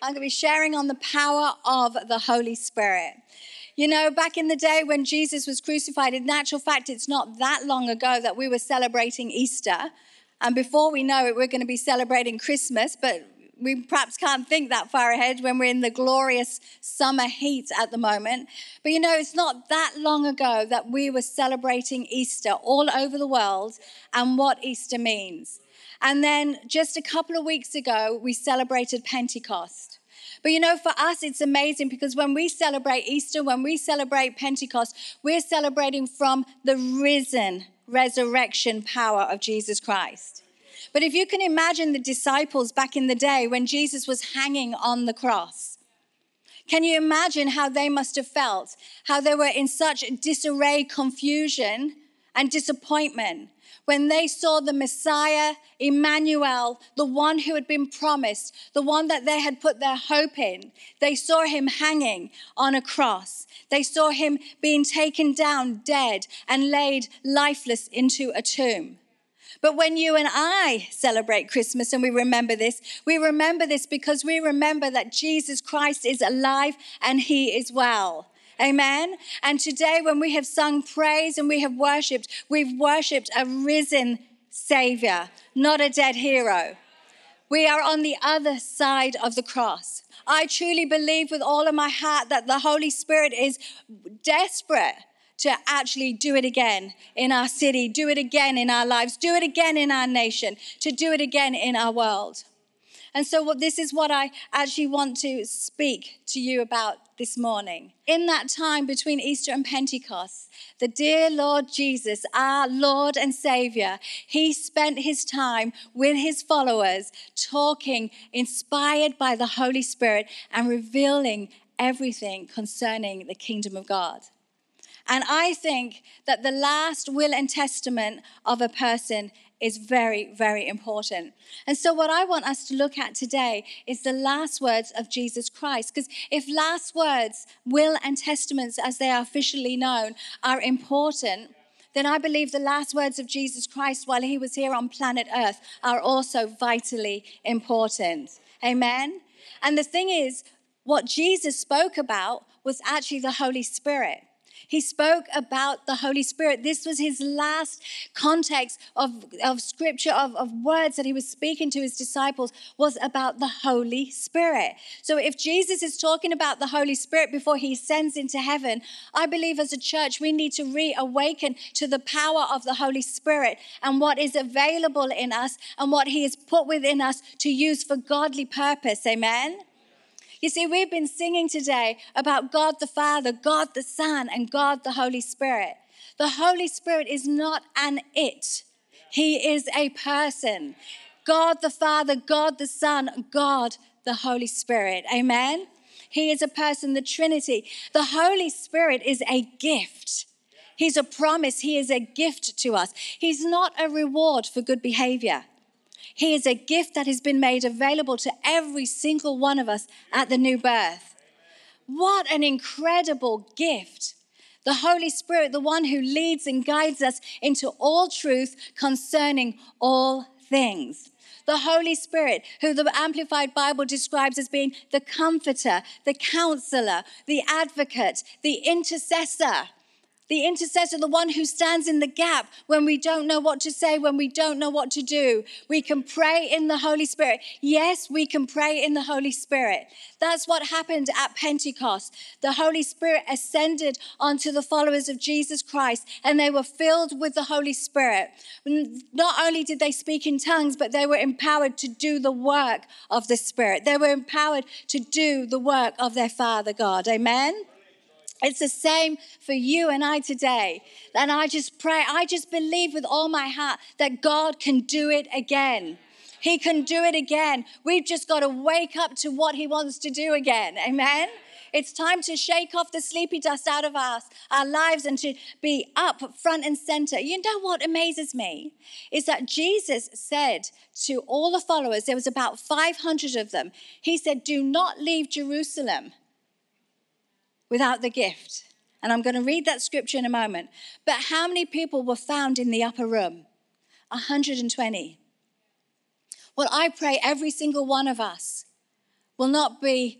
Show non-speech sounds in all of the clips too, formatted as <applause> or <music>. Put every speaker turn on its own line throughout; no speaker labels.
I'm going to be sharing on the power of the Holy Spirit. You know, back in the day when Jesus was crucified, in natural fact, it's not that long ago that we were celebrating Easter. And before we know it, we're going to be celebrating Christmas, but we perhaps can't think that far ahead when we're in the glorious summer heat at the moment. But you know, it's not that long ago that we were celebrating Easter all over the world and what Easter means. And then just a couple of weeks ago, we celebrated Pentecost. But you know, for us, it's amazing because when we celebrate Easter, when we celebrate Pentecost, we're celebrating from the risen resurrection power of Jesus Christ. But if you can imagine the disciples back in the day when Jesus was hanging on the cross, can you imagine how they must have felt? How they were in such disarray, confusion, and disappointment when they saw the Messiah, Emmanuel, the one who had been promised, the one that they had put their hope in. They saw him hanging on a cross. They saw him being taken down dead and laid lifeless into a tomb. But when you and I celebrate Christmas and we remember this, we remember this because we remember that Jesus Christ is alive and he is well. Amen. And today, when we have sung praise and we have worshiped, we've worshiped a risen Savior, not a dead hero. We are on the other side of the cross. I truly believe with all of my heart that the Holy Spirit is desperate to actually do it again in our city, do it again in our lives, do it again in our nation, to do it again in our world. And so, what, this is what I actually want to speak to you about this morning. In that time between Easter and Pentecost, the dear Lord Jesus, our Lord and Savior, he spent his time with his followers talking, inspired by the Holy Spirit, and revealing everything concerning the kingdom of God. And I think that the last will and testament of a person is very, very important. And so, what I want us to look at today is the last words of Jesus Christ. Because if last words, will and testaments, as they are officially known, are important, then I believe the last words of Jesus Christ while he was here on planet Earth are also vitally important. Amen? And the thing is, what Jesus spoke about was actually the Holy Spirit. He spoke about the Holy Spirit. This was his last context of, of scripture, of, of words that he was speaking to his disciples, was about the Holy Spirit. So if Jesus is talking about the Holy Spirit before he ascends into heaven, I believe as a church we need to reawaken to the power of the Holy Spirit and what is available in us and what he has put within us to use for godly purpose. Amen. You see, we've been singing today about God the Father, God the Son, and God the Holy Spirit. The Holy Spirit is not an it, He is a person. God the Father, God the Son, God the Holy Spirit. Amen? He is a person, the Trinity. The Holy Spirit is a gift. He's a promise. He is a gift to us. He's not a reward for good behavior. He is a gift that has been made available to every single one of us at the new birth. What an incredible gift. The Holy Spirit, the one who leads and guides us into all truth concerning all things. The Holy Spirit, who the Amplified Bible describes as being the comforter, the counselor, the advocate, the intercessor the intercessor, the one who stands in the gap when we don't know what to say, when we don't know what to do. We can pray in the Holy Spirit. Yes, we can pray in the Holy Spirit. That's what happened at Pentecost. The Holy Spirit ascended onto the followers of Jesus Christ and they were filled with the Holy Spirit. Not only did they speak in tongues, but they were empowered to do the work of the Spirit. They were empowered to do the work of their Father God. Amen. It's the same for you and I today. And I just pray, I just believe with all my heart that God can do it again. He can do it again. We've just got to wake up to what He wants to do again. Amen. It's time to shake off the sleepy dust out of us, our lives and to be up front and center. You know what amazes me? Is that Jesus said to all the followers, there was about 500 of them, He said, Do not leave Jerusalem without the gift. And I'm going to read that scripture in a moment. But how many people were found in the upper room? 120. Well, I pray every single one of us will not be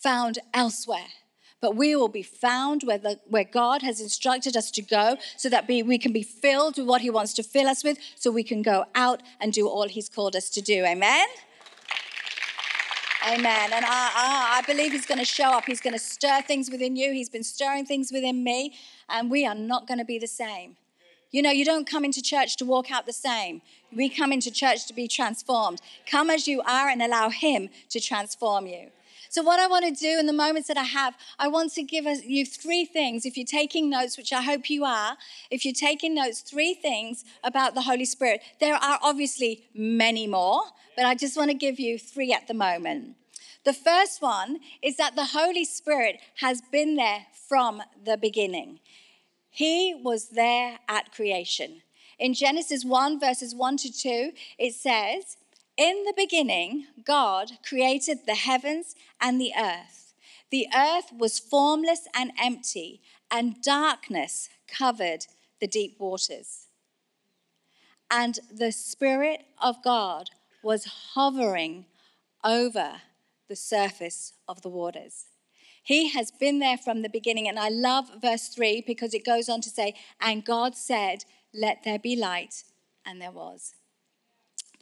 found elsewhere but we will be found where, the, where God has instructed us to go so that be, we can be filled with what He wants to fill us with so we can go out and do all He's called us to do. Amen? Amen. And I, I, believe He's going to show up. He's going to stir things within you. He's been stirring things within me, and we are not going to be the same. You know, you don't come into church to walk out the same. We come into church to be transformed. Come as you are and allow Him to transform you. So, what I want to do in the moments that I have, I want to give you three things. If you're taking notes, which I hope you are, if you're taking notes, three things about the Holy Spirit. There are obviously many more, but I just want to give you three at the moment. The first one is that the Holy Spirit has been there from the beginning. He was there at creation. In Genesis 1, verses 1 to 2, it says, in the beginning, God created the heavens and the earth. The earth was formless and empty, and darkness covered the deep waters. And the Spirit of God was hovering over the surface of the waters. He has been there from the beginning. And I love verse 3 because it goes on to say, And God said, Let there be light, and there was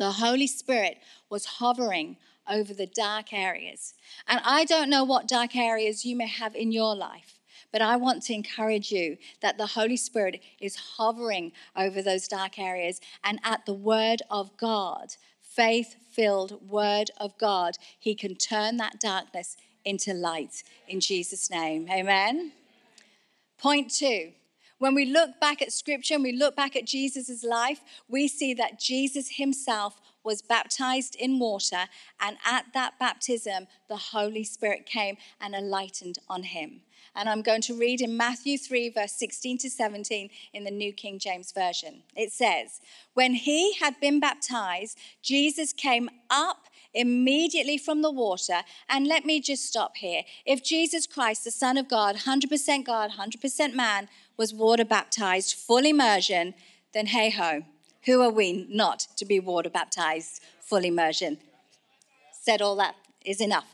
the Holy Spirit was hovering over the dark areas. And I don't know what dark areas you may have in your life. But I want to encourage you that the Holy Spirit is hovering over those dark areas. And at the Word of God, faith filled Word of God, He can turn that darkness into light in Jesus' name. Amen. Point two when we look back at scripture and we look back at Jesus' life, we see that Jesus himself was baptized in water, and at that baptism, the Holy Spirit came and enlightened on him. And I'm going to read in Matthew 3, verse 16 to 17 in the New King James Version. It says, When he had been baptized, Jesus came up immediately from the water. And let me just stop here. If Jesus Christ, the Son of God, 100% God, 100% man, was water baptized, full immersion, then hey ho, who are we not to be water baptized, full immersion? Said all that is enough.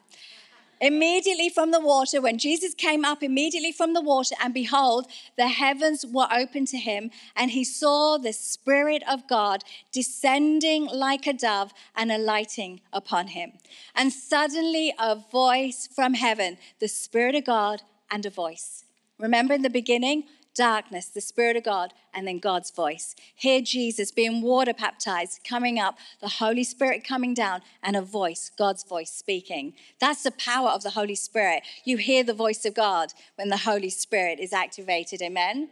Immediately from the water, when Jesus came up immediately from the water, and behold, the heavens were open to him, and he saw the Spirit of God descending like a dove and alighting upon him. And suddenly a voice from heaven, the Spirit of God and a voice. Remember in the beginning, darkness, the Spirit of God, and then God's voice. Hear Jesus being water baptized, coming up, the Holy Spirit coming down, and a voice, God's voice speaking. That's the power of the Holy Spirit. You hear the voice of God when the Holy Spirit is activated. Amen.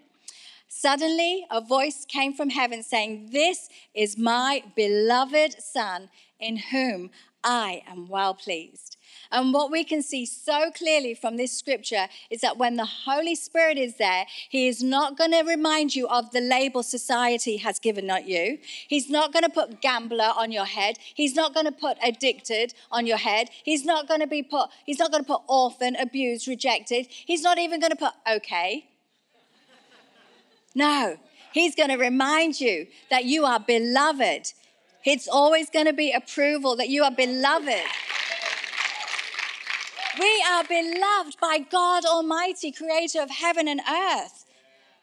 Suddenly, a voice came from heaven saying, This is my beloved Son, in whom I am well pleased. And what we can see so clearly from this scripture is that when the Holy Spirit is there, He is not going to remind you of the label society has given not you. He's not going to put gambler on your head. He's not going to put addicted on your head. He's not going to be put, He's not going to put orphan, abused, rejected. He's not even going to put okay. No, He's going to remind you that you are beloved. It's always going to be approval that you are beloved. We are beloved by God Almighty, creator of heaven and earth.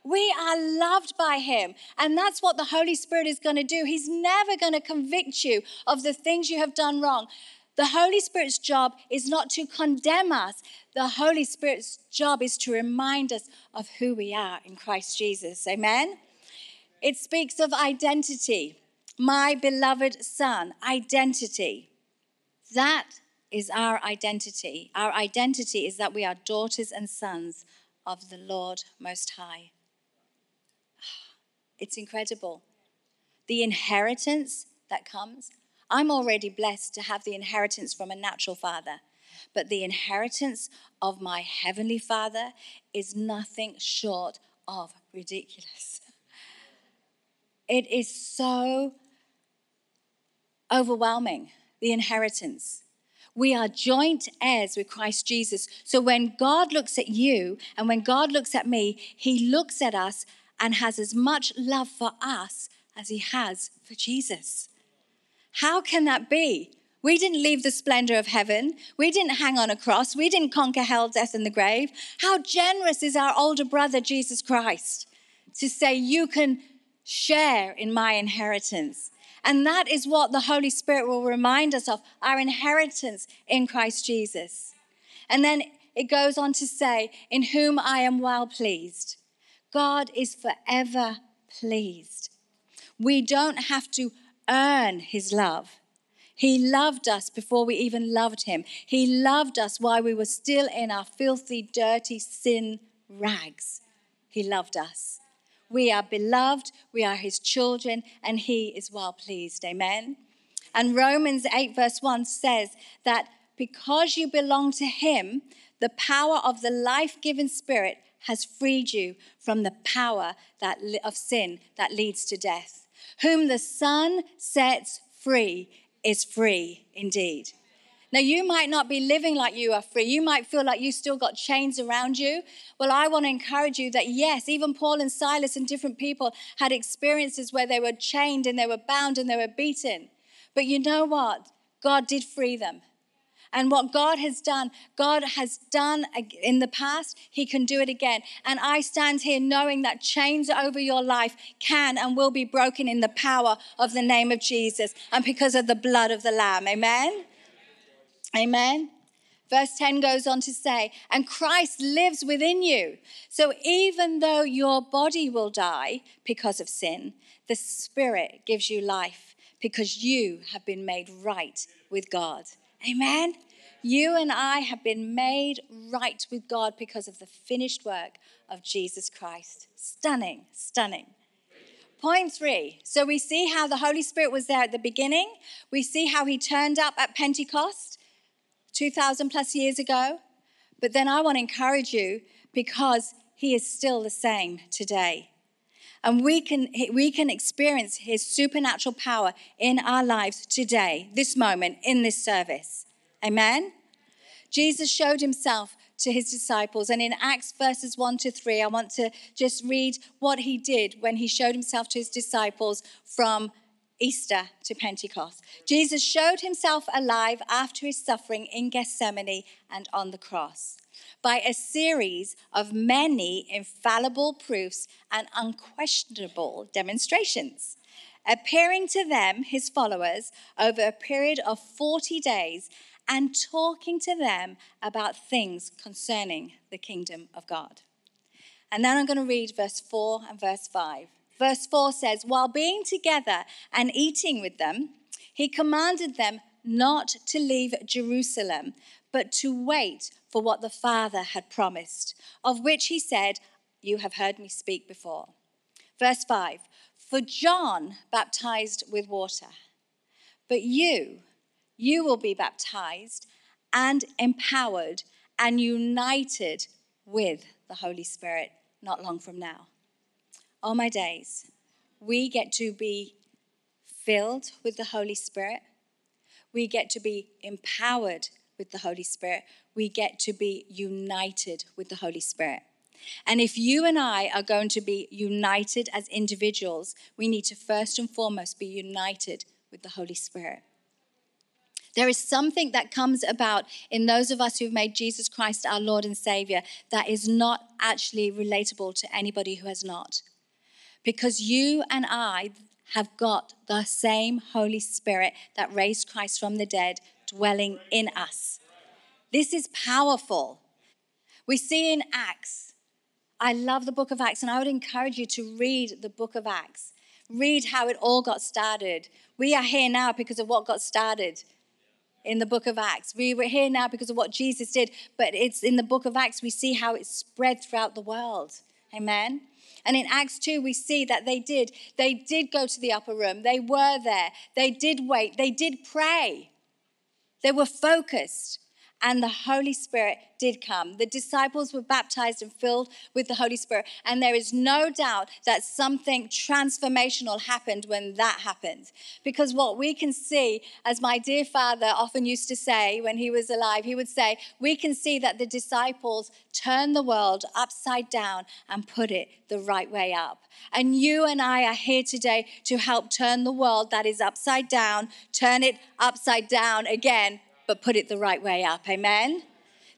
We are loved by Him. And that's what the Holy Spirit is going to do. He's never going to convict you of the things you have done wrong. The Holy Spirit's job is not to condemn us, the Holy Spirit's job is to remind us of who we are in Christ Jesus. Amen? It speaks of identity. My beloved Son, identity. That is our identity. Our identity is that we are daughters and sons of the Lord Most High. <sighs> It's incredible. The inheritance that comes. I'm already blessed to have the inheritance from a natural father, but the inheritance of my heavenly father is nothing short of ridiculous. <laughs> It is so overwhelming, the inheritance. We are joint heirs with Christ Jesus. So when God looks at you and when God looks at me, he looks at us and has as much love for us as he has for Jesus. How can that be? We didn't leave the splendor of heaven. We didn't hang on a cross. We didn't conquer hell, death, and the grave. How generous is our older brother, Jesus Christ, to say, You can share in my inheritance. And that is what the Holy Spirit will remind us of our inheritance in Christ Jesus. And then it goes on to say, In whom I am well pleased. God is forever pleased. We don't have to earn his love. He loved us before we even loved him. He loved us while we were still in our filthy, dirty sin rags. He loved us. We are beloved, we are his children, and he is well pleased. Amen. And Romans 8, verse 1 says that because you belong to him, the power of the life giving spirit has freed you from the power that, of sin that leads to death. Whom the Son sets free is free indeed. Now, you might not be living like you are free. You might feel like you still got chains around you. Well, I want to encourage you that yes, even Paul and Silas and different people had experiences where they were chained and they were bound and they were beaten. But you know what? God did free them. And what God has done, God has done in the past, He can do it again. And I stand here knowing that chains over your life can and will be broken in the power of the name of Jesus and because of the blood of the Lamb. Amen? Amen. Verse 10 goes on to say, and Christ lives within you. So even though your body will die because of sin, the Spirit gives you life because you have been made right with God. Amen. You and I have been made right with God because of the finished work of Jesus Christ. Stunning, stunning. Point three. So we see how the Holy Spirit was there at the beginning. We see how he turned up at Pentecost 2,000 plus years ago. But then I want to encourage you because he is still the same today. And we can, we can experience his supernatural power in our lives today, this moment, in this service. Amen? Jesus showed himself to his disciples. And in Acts verses 1 to 3, I want to just read what he did when he showed himself to his disciples from Easter to Pentecost. Jesus showed himself alive after his suffering in Gethsemane and on the cross by a series of many infallible proofs and unquestionable demonstrations, appearing to them, his followers, over a period of 40 days and talking to them about things concerning the kingdom of God. And then I'm going to read verse 4 and verse 5. Verse 4 says, While being together and eating with them, he commanded them not to leave Jerusalem, but to wait for what the Father had promised, of which he said, You have heard me speak before. Verse 5 For John baptized with water, but you, you will be baptized and empowered and united with the Holy Spirit not long from now. All my days, we get to be filled with the Holy Spirit. We get to be empowered with the Holy Spirit. We get to be united with the Holy Spirit. And if you and I are going to be united as individuals, we need to first and foremost be united with the Holy Spirit. There is something that comes about in those of us who've made Jesus Christ our Lord and Savior that is not actually relatable to anybody who has not. Because you and I have got the same Holy Spirit that raised Christ from the dead dwelling in us. This is powerful. We see in Acts. I love the book of Acts, and I would encourage you to read the book of Acts. Read how it all got started. We are here now because of what got started in the book of Acts. We were here now because of what Jesus did, but it's in the book of Acts we see how it spread throughout the world. Amen. And in Acts 2, we see that they did. They did go to the upper room. They were there. They did wait. They did pray. They were focused. And the Holy Spirit did come. The disciples were baptized and filled with the Holy Spirit. And there is no doubt that something transformational happened when that happened. Because what we can see, as my dear father often used to say when he was alive, he would say, we can see that the disciples turned the world upside down and put it the right way up. And you and I are here today to help turn the world that is upside down, turn it upside down again but put it the right way up. Amen?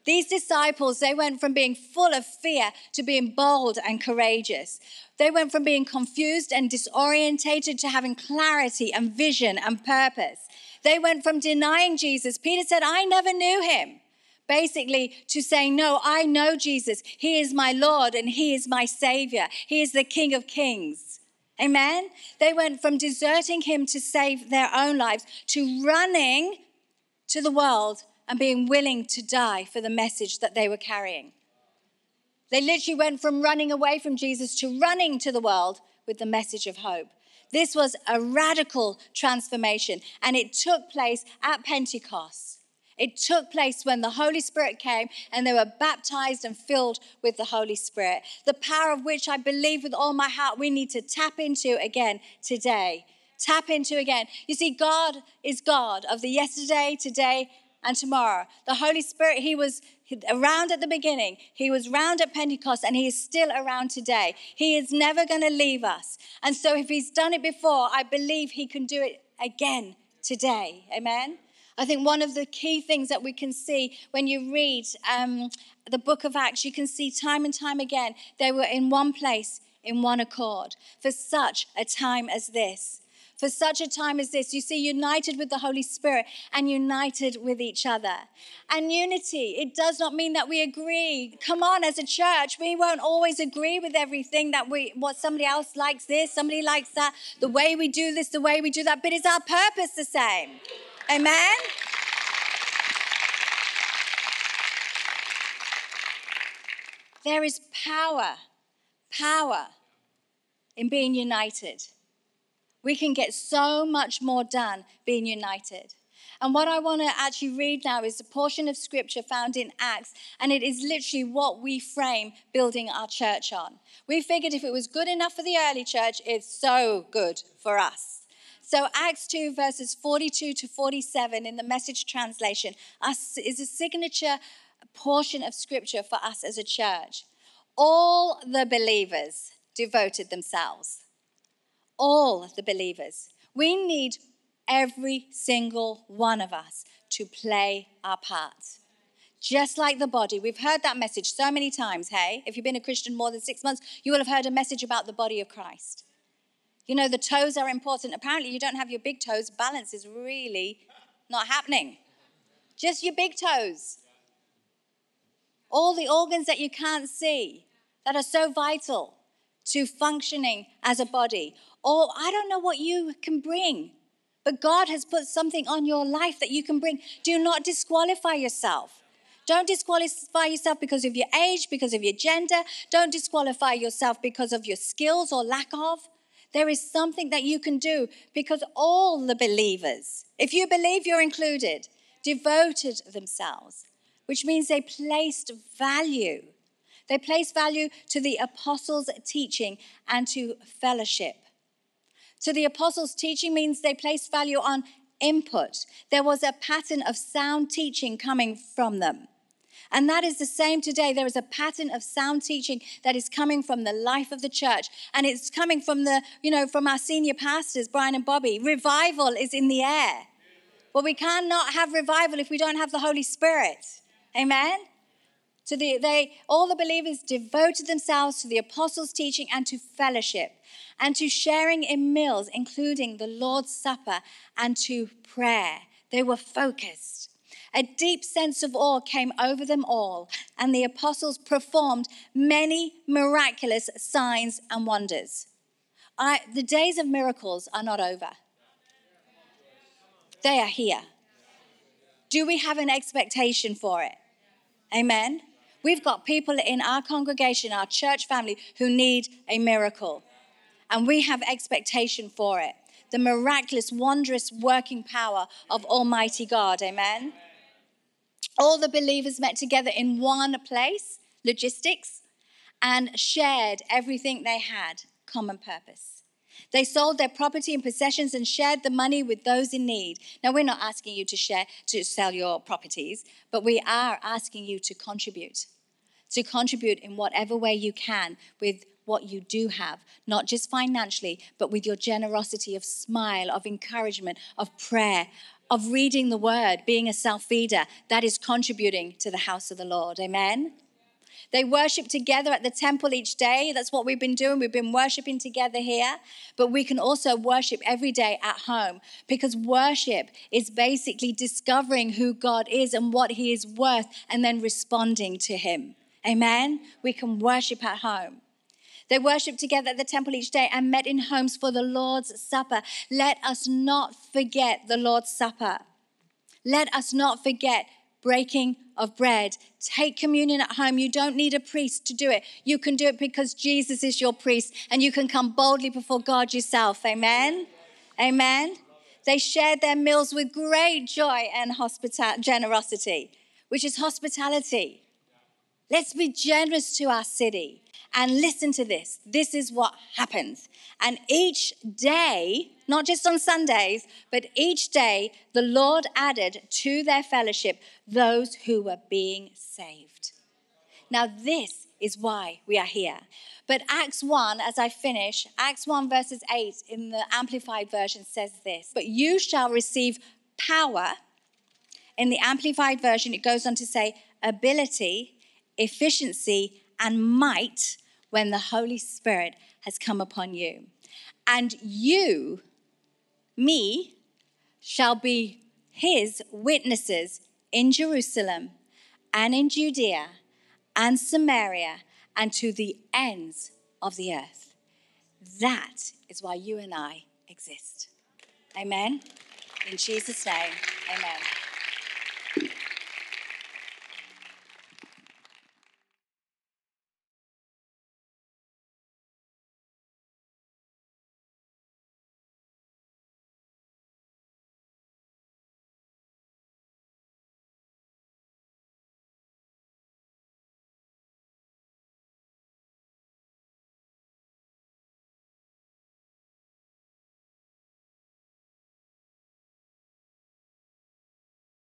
These disciples, they went from being full of fear to being bold and courageous. They went from being confused and disorientated to having clarity and vision and purpose. They went from denying Jesus. Peter said, I never knew him. Basically, to saying, No, I know Jesus. He is my Lord and He is my Savior. He is the King of Kings. Amen? They went from deserting Him to save their own lives to running to the world and being willing to die for the message that they were carrying. They literally went from running away from Jesus to running to the world with the message of hope. This was a radical transformation, and it took place at Pentecost. It took place when the Holy Spirit came and they were baptized and filled with the Holy Spirit. The power of which I believe with all my heart we need to tap into again today tap into again. You see, God is God of the yesterday, today, and tomorrow. The Holy Spirit, He was around at the beginning, He was around at Pentecost, and He is still around today. He is never going to leave us. And so, if He's done it before, I believe He can do it again today. Amen. I think one of the key things that we can see when you read um, the book of Acts, you can see time and time again, they were in one place, in one accord, for such a time as this for such a time as this. You see, united with the Holy Spirit and united with each other. And unity, it does not mean that we agree. Come on, as a church, we won't always agree with everything that we, what somebody else likes this, somebody likes that, the way we do this, the way we do that, but is our purpose the same? Amen? There is power, power in being united. We can get so much more done being united. And what I want to actually read now is a portion of scripture found in Acts, and it is literally what we frame building our church on. We figured if it was good enough for the early church, it's so good for us. So, Acts 2, verses 42 to 47 in the message translation is a signature portion of scripture for us as a church. All the believers devoted themselves all the believers. We need every single one of us to play our part. Just like the body. We've heard that message so many times, hey? If you've been a Christian more than six months, you will have heard a message about the body of Christ. You know, the toes are important. Apparently, you don't have your big toes. Balance is really not happening. Just your big toes. All the organs that you can't see that are so vital to functioning as a body. Or I don't know what you can bring, but God has put something on your life that you can bring. Do not disqualify yourself. Don't disqualify yourself because of your age, because of your gender. Don't disqualify yourself because of your skills or lack of. There is something that you can do because all the believers, if you believe you're included, devoted themselves, which means they placed value they placed value to the apostles' teaching and to fellowship. To the apostles' teaching means they placed value on input. There was a pattern of sound teaching coming from them. And that is the same today. There is a pattern of sound teaching that is coming from the life of the church. And it's coming from the, you know, from our senior pastors, Brian and Bobbie. Revival is in the air. Well, we cannot have revival if we don't have the Holy Spirit. Amen? To the, they, all the believers devoted themselves to the apostles' teaching and to fellowship and to sharing in meals, including the Lord's Supper and to prayer. They were focused. A deep sense of awe came over them all, and the apostles performed many miraculous signs and wonders. I, the days of miracles are not over, they are here. Do we have an expectation for it? Amen. We've got people in our congregation, our church family, who need a miracle. And we have expectation for it. The miraculous, wondrous working power of Almighty God. Amen. all the believers met together in one place, logistics, and shared everything they had, common purpose. They sold their property and possessions and shared the money with those in need. Now, we're not asking you to share, to sell your properties, but we are asking you to contribute. To contribute in whatever way you can with what you do have, not just financially, but with your generosity of smile, of encouragement, of prayer, of reading the word, being a self feeder. That is contributing to the house of the Lord. Amen. They worship together at the temple each day. That's what we've been doing. We've been worshiping together here, but we can also worship every day at home because worship is basically discovering who God is and what He is worth and then responding to Him. Amen? We can worship at home. They worshiped together at the temple each day and met in homes for the Lord's Supper. Let us not forget the Lord's Supper. Let us not forget breaking of bread. Take communion at home. You don't need a priest to do it. You can do it because Jesus is your priest and you can come boldly before God yourself. Amen. Amen. They shared their meals with great joy and hospital- generosity, which is hospitality. Let's be generous to our city. And listen to this this is what happens. And each day, not just on Sundays, but each day, the Lord added to their fellowship those who were being saved. Now, this is why we are here. But Acts 1, as I finish, Acts 1, verses 8 in the Amplified Version says this But you shall receive power. In the Amplified Version, it goes on to say ability, efficiency, and might when the Holy Spirit has come upon you. And you, me, shall be his witnesses in Jerusalem and in Judea and Samaria and to the ends of the earth. That is why you and I exist. Amen. In Jesus' name, amen.